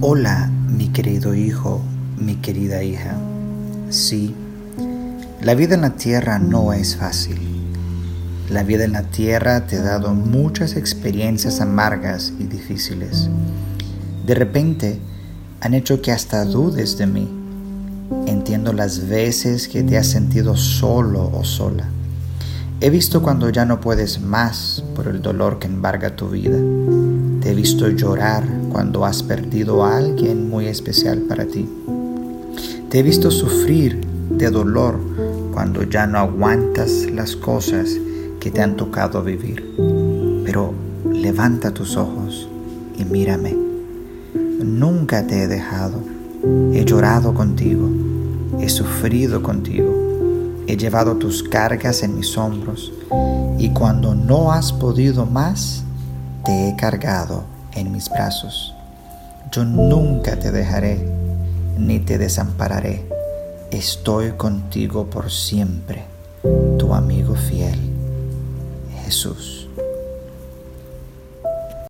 Hola, mi querido hijo, mi querida hija. Sí, la vida en la tierra no es fácil. La vida en la tierra te ha dado muchas experiencias amargas y difíciles. De repente han hecho que hasta dudes de mí. Entiendo las veces que te has sentido solo o sola. He visto cuando ya no puedes más por el dolor que embarga tu vida. Te he visto llorar cuando has perdido a alguien muy especial para ti. Te he visto sufrir de dolor cuando ya no aguantas las cosas que te han tocado vivir. Pero levanta tus ojos y mírame. Nunca te he dejado. He llorado contigo. He sufrido contigo. He llevado tus cargas en mis hombros. Y cuando no has podido más, te he cargado en mis brazos. Yo nunca te dejaré ni te desampararé. Estoy contigo por siempre, tu amigo fiel, Jesús.